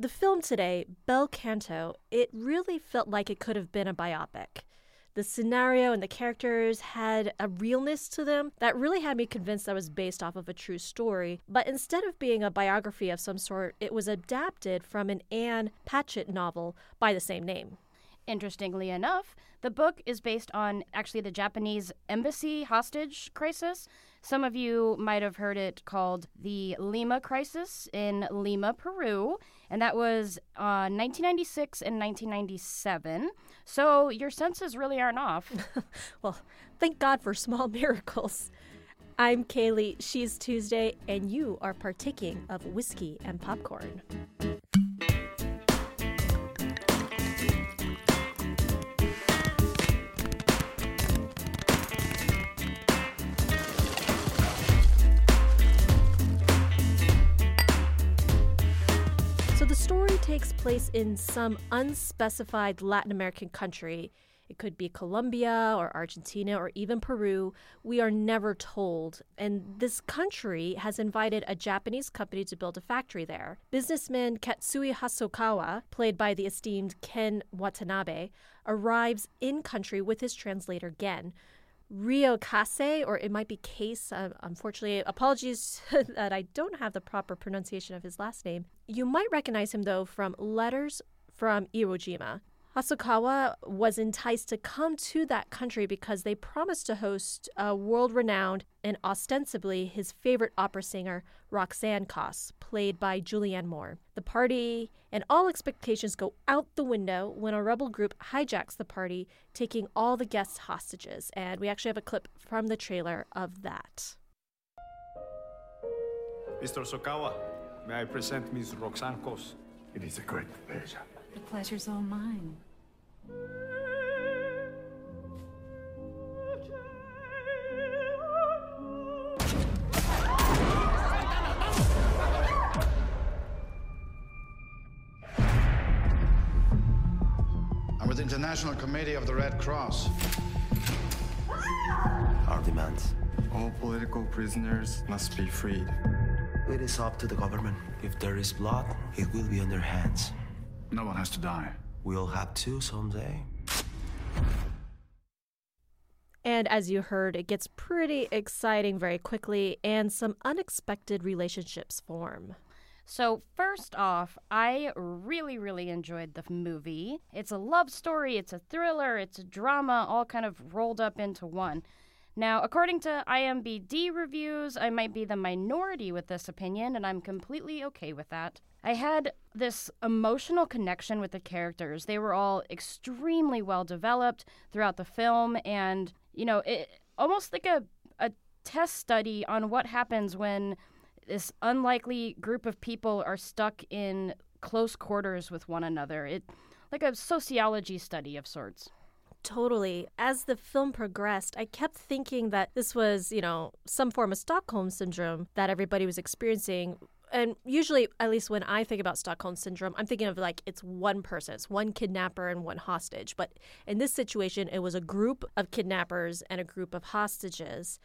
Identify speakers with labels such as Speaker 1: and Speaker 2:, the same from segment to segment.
Speaker 1: The film today, Bel Canto, it really felt like it could have been a biopic. The scenario and the characters had a realness to them that really had me convinced that was based off of a true story. But instead of being a biography of some sort, it was adapted from an Ann Patchett novel by the same name.
Speaker 2: Interestingly enough, the book is based on actually the Japanese embassy hostage crisis. Some of you might have heard it called the Lima Crisis in Lima, Peru, and that was uh, 1996 and 1997. So your senses really aren't off.
Speaker 1: well, thank God for small miracles. I'm Kaylee, she's Tuesday, and you are partaking of whiskey and popcorn. Takes place in some unspecified Latin American country. It could be Colombia or Argentina or even Peru. We are never told. And this country has invited a Japanese company to build a factory there. Businessman Katsumi Hosokawa, played by the esteemed Ken Watanabe, arrives in country with his translator Gen Ryo Kase, or it might be Case. Uh, unfortunately, apologies that I don't have the proper pronunciation of his last name. You might recognize him, though, from Letters from Iwo Jima. Hosokawa was enticed to come to that country because they promised to host a world renowned and ostensibly his favorite opera singer, Roxanne Coss, played by Julianne Moore. The party and all expectations go out the window when a rebel group hijacks the party, taking all the guests hostages. And we actually have a clip from the trailer of that.
Speaker 3: Mr. Sokawa, may I present Miss Roxanne Coss?
Speaker 4: It is a great pleasure.
Speaker 5: The pleasure's all mine.
Speaker 6: I'm with the International Committee of the Red Cross.
Speaker 7: Our demands.
Speaker 8: All political prisoners must be freed.
Speaker 7: It is up to the government. If there is blood, it will be on their hands.
Speaker 6: No one has to die.
Speaker 7: We'll have to someday.
Speaker 1: And as you heard, it gets pretty exciting very quickly, and some unexpected relationships form.
Speaker 2: So, first off, I really, really enjoyed the movie. It's a love story, it's a thriller, it's a drama, all kind of rolled up into one. Now, according to IMBD reviews, I might be the minority with this opinion, and I'm completely okay with that. I had this emotional connection with the characters. They were all extremely well developed throughout the film, and, you know, it almost like a, a test study on what happens when this unlikely group of people are stuck in close quarters with one another. It like a sociology study of sorts.
Speaker 1: Totally. As the film progressed, I kept thinking that this was, you know, some form of Stockholm syndrome that everybody was experiencing. And usually, at least when I think about Stockholm syndrome, I'm thinking of like it's one person, it's one kidnapper and one hostage. But in this situation, it was a group of kidnappers and a group of hostages.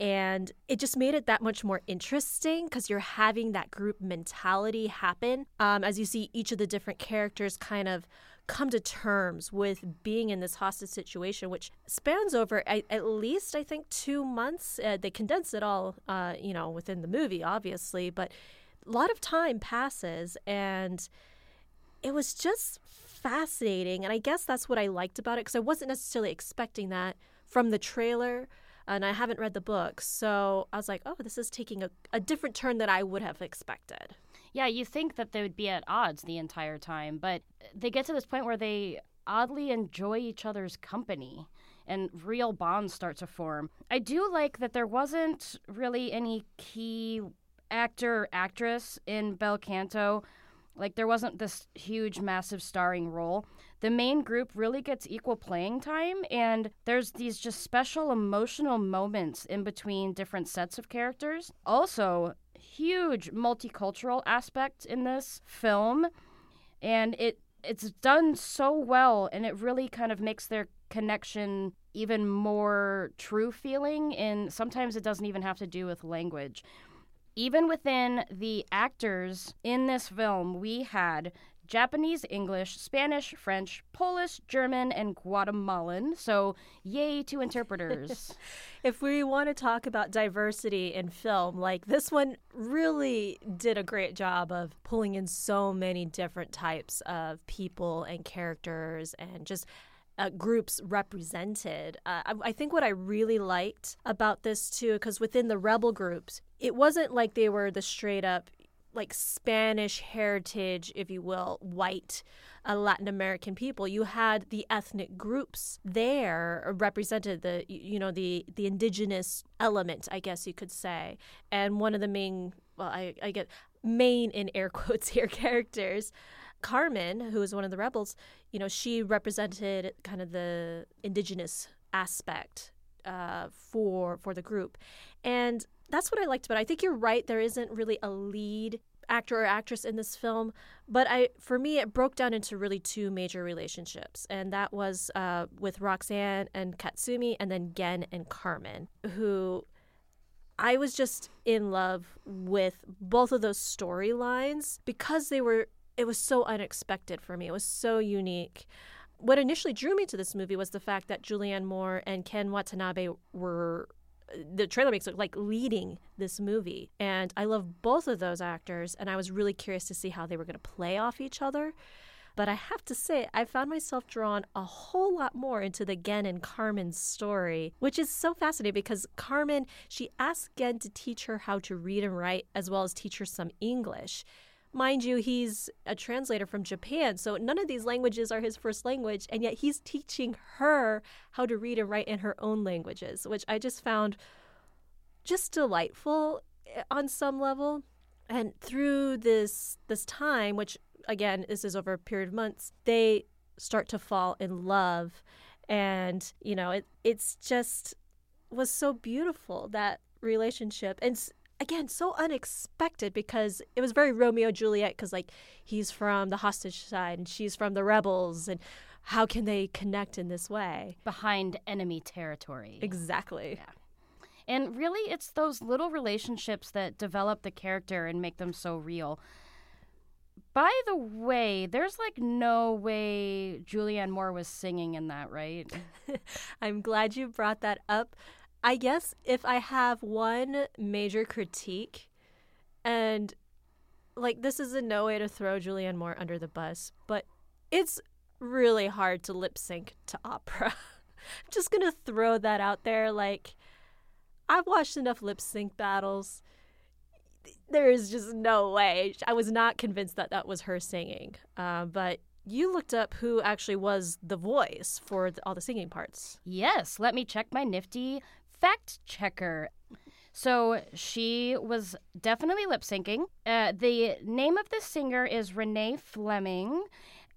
Speaker 1: And it just made it that much more interesting because you're having that group mentality happen um, as you see each of the different characters kind of come to terms with being in this hostage situation, which spans over at, at least, I think, two months. Uh, they condense it all, uh, you know, within the movie, obviously, but a lot of time passes and it was just fascinating. And I guess that's what I liked about it because I wasn't necessarily expecting that from the trailer. And I haven't read the book. So I was like, oh, this is taking a, a different turn than I would have expected.
Speaker 2: Yeah, you think that they would be at odds the entire time, but they get to this point where they oddly enjoy each other's company and real bonds start to form. I do like that there wasn't really any key actor or actress in Bel Canto. Like there wasn't this huge massive starring role. The main group really gets equal playing time and there's these just special emotional moments in between different sets of characters. Also, huge multicultural aspect in this film and it it's done so well and it really kind of makes their connection even more true feeling and sometimes it doesn't even have to do with language. Even within the actors in this film, we had Japanese, English, Spanish, French, Polish, German, and Guatemalan. So, yay to interpreters.
Speaker 1: if we want to talk about diversity in film, like this one really did a great job of pulling in so many different types of people and characters and just uh, groups represented. Uh, I, I, think what I really liked about this too, because within the rebel groups, it wasn't like they were the straight up like Spanish heritage, if you will, white uh, Latin American people. You had the ethnic groups there represented the you know the the indigenous element, I guess you could say. And one of the main, well, I, I get main in air quotes here characters. Carmen, who was one of the rebels, you know, she represented kind of the indigenous aspect uh, for for the group, and that's what I liked. But I think you're right. There isn't really a lead actor or actress in this film, but I for me it broke down into really two major relationships, and that was uh, with Roxanne and Katsumi, and then Gen and Carmen, who I was just in love with both of those storylines because they were it was so unexpected for me. It was so unique. What initially drew me to this movie was the fact that Julianne Moore and Ken Watanabe were the trailer makes it like leading this movie. And I love both of those actors, and I was really curious to see how they were going to play off each other. But I have to say, I found myself drawn a whole lot more into the Gen and Carmen story, which is so fascinating because Carmen, she asked Gen to teach her how to read and write as well as teach her some English. Mind you, he's a translator from Japan, so none of these languages are his first language, and yet he's teaching her how to read and write in her own languages, which I just found just delightful eh, on some level. And through this this time, which again, this is over a period of months, they start to fall in love. And, you know, it it's just was so beautiful that relationship. And again so unexpected because it was very Romeo Juliet because like he's from the hostage side and she's from the rebels and how can they connect in this way?
Speaker 2: Behind enemy territory.
Speaker 1: Exactly.
Speaker 2: Yeah. and really it's those little relationships that develop the character and make them so real. By the way, there's like no way Julianne Moore was singing in that, right?
Speaker 1: I'm glad you brought that up I guess if I have one major critique, and like this is a no way to throw Julianne Moore under the bus, but it's really hard to lip sync to opera. I'm just gonna throw that out there. Like, I've watched enough lip sync battles. There is just no way. I was not convinced that that was her singing. Uh, but you looked up who actually was the voice for the, all the singing parts.
Speaker 2: Yes, let me check my nifty fact checker. So she was definitely lip syncing. Uh, the name of the singer is Renee Fleming,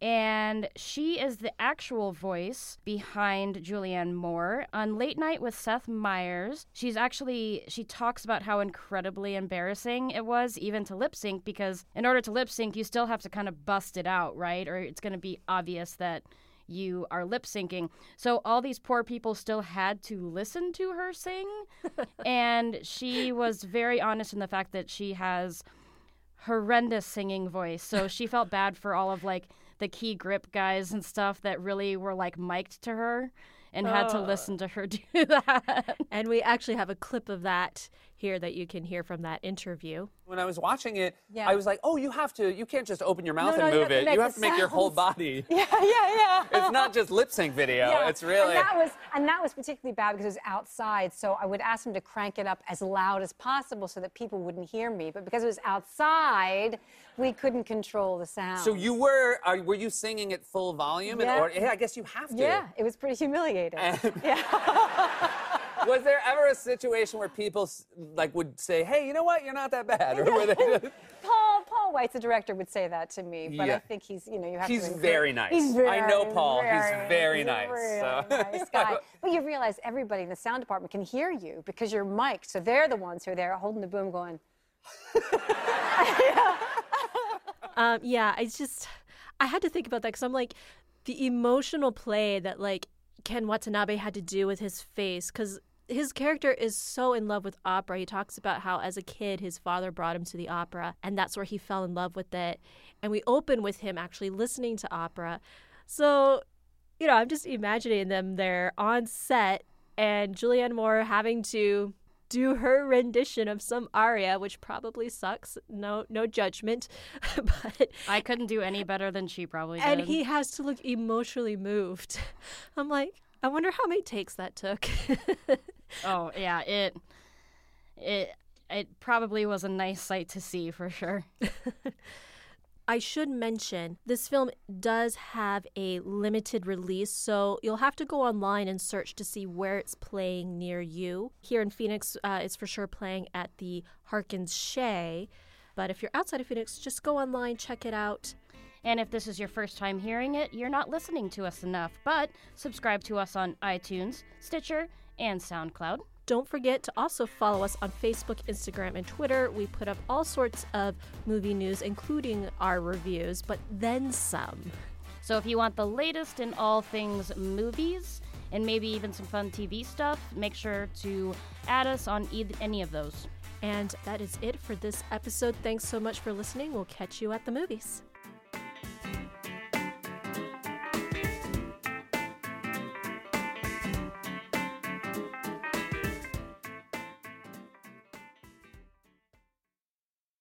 Speaker 2: and she is the actual voice behind Julianne Moore on Late Night with Seth Meyers. She's actually she talks about how incredibly embarrassing it was even to lip sync because in order to lip sync you still have to kind of bust it out, right? Or it's going to be obvious that you are lip syncing. So all these poor people still had to listen to her sing. and she was very honest in the fact that she has horrendous singing voice. So she felt bad for all of like the key grip guys and stuff that really were like mic'd to her and had to listen to her do that.
Speaker 1: And we actually have a clip of that here that you can hear from that interview.
Speaker 9: When I was watching it, yeah. I was like, "Oh, you have to. You can't just open your mouth no, and no, move you it. You have to make your whole body."
Speaker 10: Yeah, yeah, yeah.
Speaker 9: it's not just lip sync video. Yeah. It's really.
Speaker 10: And that was and that was particularly bad because it was outside. So I would ask them to crank it up as loud as possible so that people wouldn't hear me. But because it was outside, we couldn't control the sound.
Speaker 9: So you were are, were you singing at full volume?
Speaker 10: Yeah.
Speaker 9: And, or, yeah, I guess you have to.
Speaker 10: Yeah, it was pretty humiliating. And,
Speaker 9: yeah. Was there ever a situation where people like would say, "Hey, you know what? You're not that bad," or were they?
Speaker 10: Paul Paul Weitz, the director, would say that to me, but yeah. I think he's you know you have
Speaker 9: he's
Speaker 10: to.
Speaker 9: Very nice.
Speaker 10: He's very
Speaker 9: I know Paul.
Speaker 10: Very,
Speaker 9: he's very
Speaker 10: he's
Speaker 9: nice.
Speaker 10: Really
Speaker 9: so.
Speaker 10: nice guy. But you realize everybody in the sound department can hear you because you're mic'd, so they're the ones who are there holding the boom, going.
Speaker 1: um, yeah, I just I had to think about that because I'm like the emotional play that like Ken Watanabe had to do with his face because his character is so in love with opera. He talks about how, as a kid, his father brought him to the opera, and that's where he fell in love with it. And we open with him actually listening to opera. So, you know, I'm just imagining them there on set and Julianne Moore having to do her rendition of some aria, which probably sucks. No, no judgment, but
Speaker 2: I couldn't do any better than she probably did.
Speaker 1: and he has to look emotionally moved. I'm like, I wonder how many takes that took.
Speaker 2: oh yeah, it it it probably was a nice sight to see for sure.
Speaker 1: I should mention this film does have a limited release, so you'll have to go online and search to see where it's playing near you. Here in Phoenix, uh, it's for sure playing at the Harkins Shea. But if you're outside of Phoenix, just go online, check it out.
Speaker 2: And if this is your first time hearing it, you're not listening to us enough. But subscribe to us on iTunes, Stitcher, and SoundCloud.
Speaker 1: Don't forget to also follow us on Facebook, Instagram, and Twitter. We put up all sorts of movie news, including our reviews, but then some.
Speaker 2: So if you want the latest in all things movies and maybe even some fun TV stuff, make sure to add us on e- any of those.
Speaker 1: And that is it for this episode. Thanks so much for listening. We'll catch you at the movies.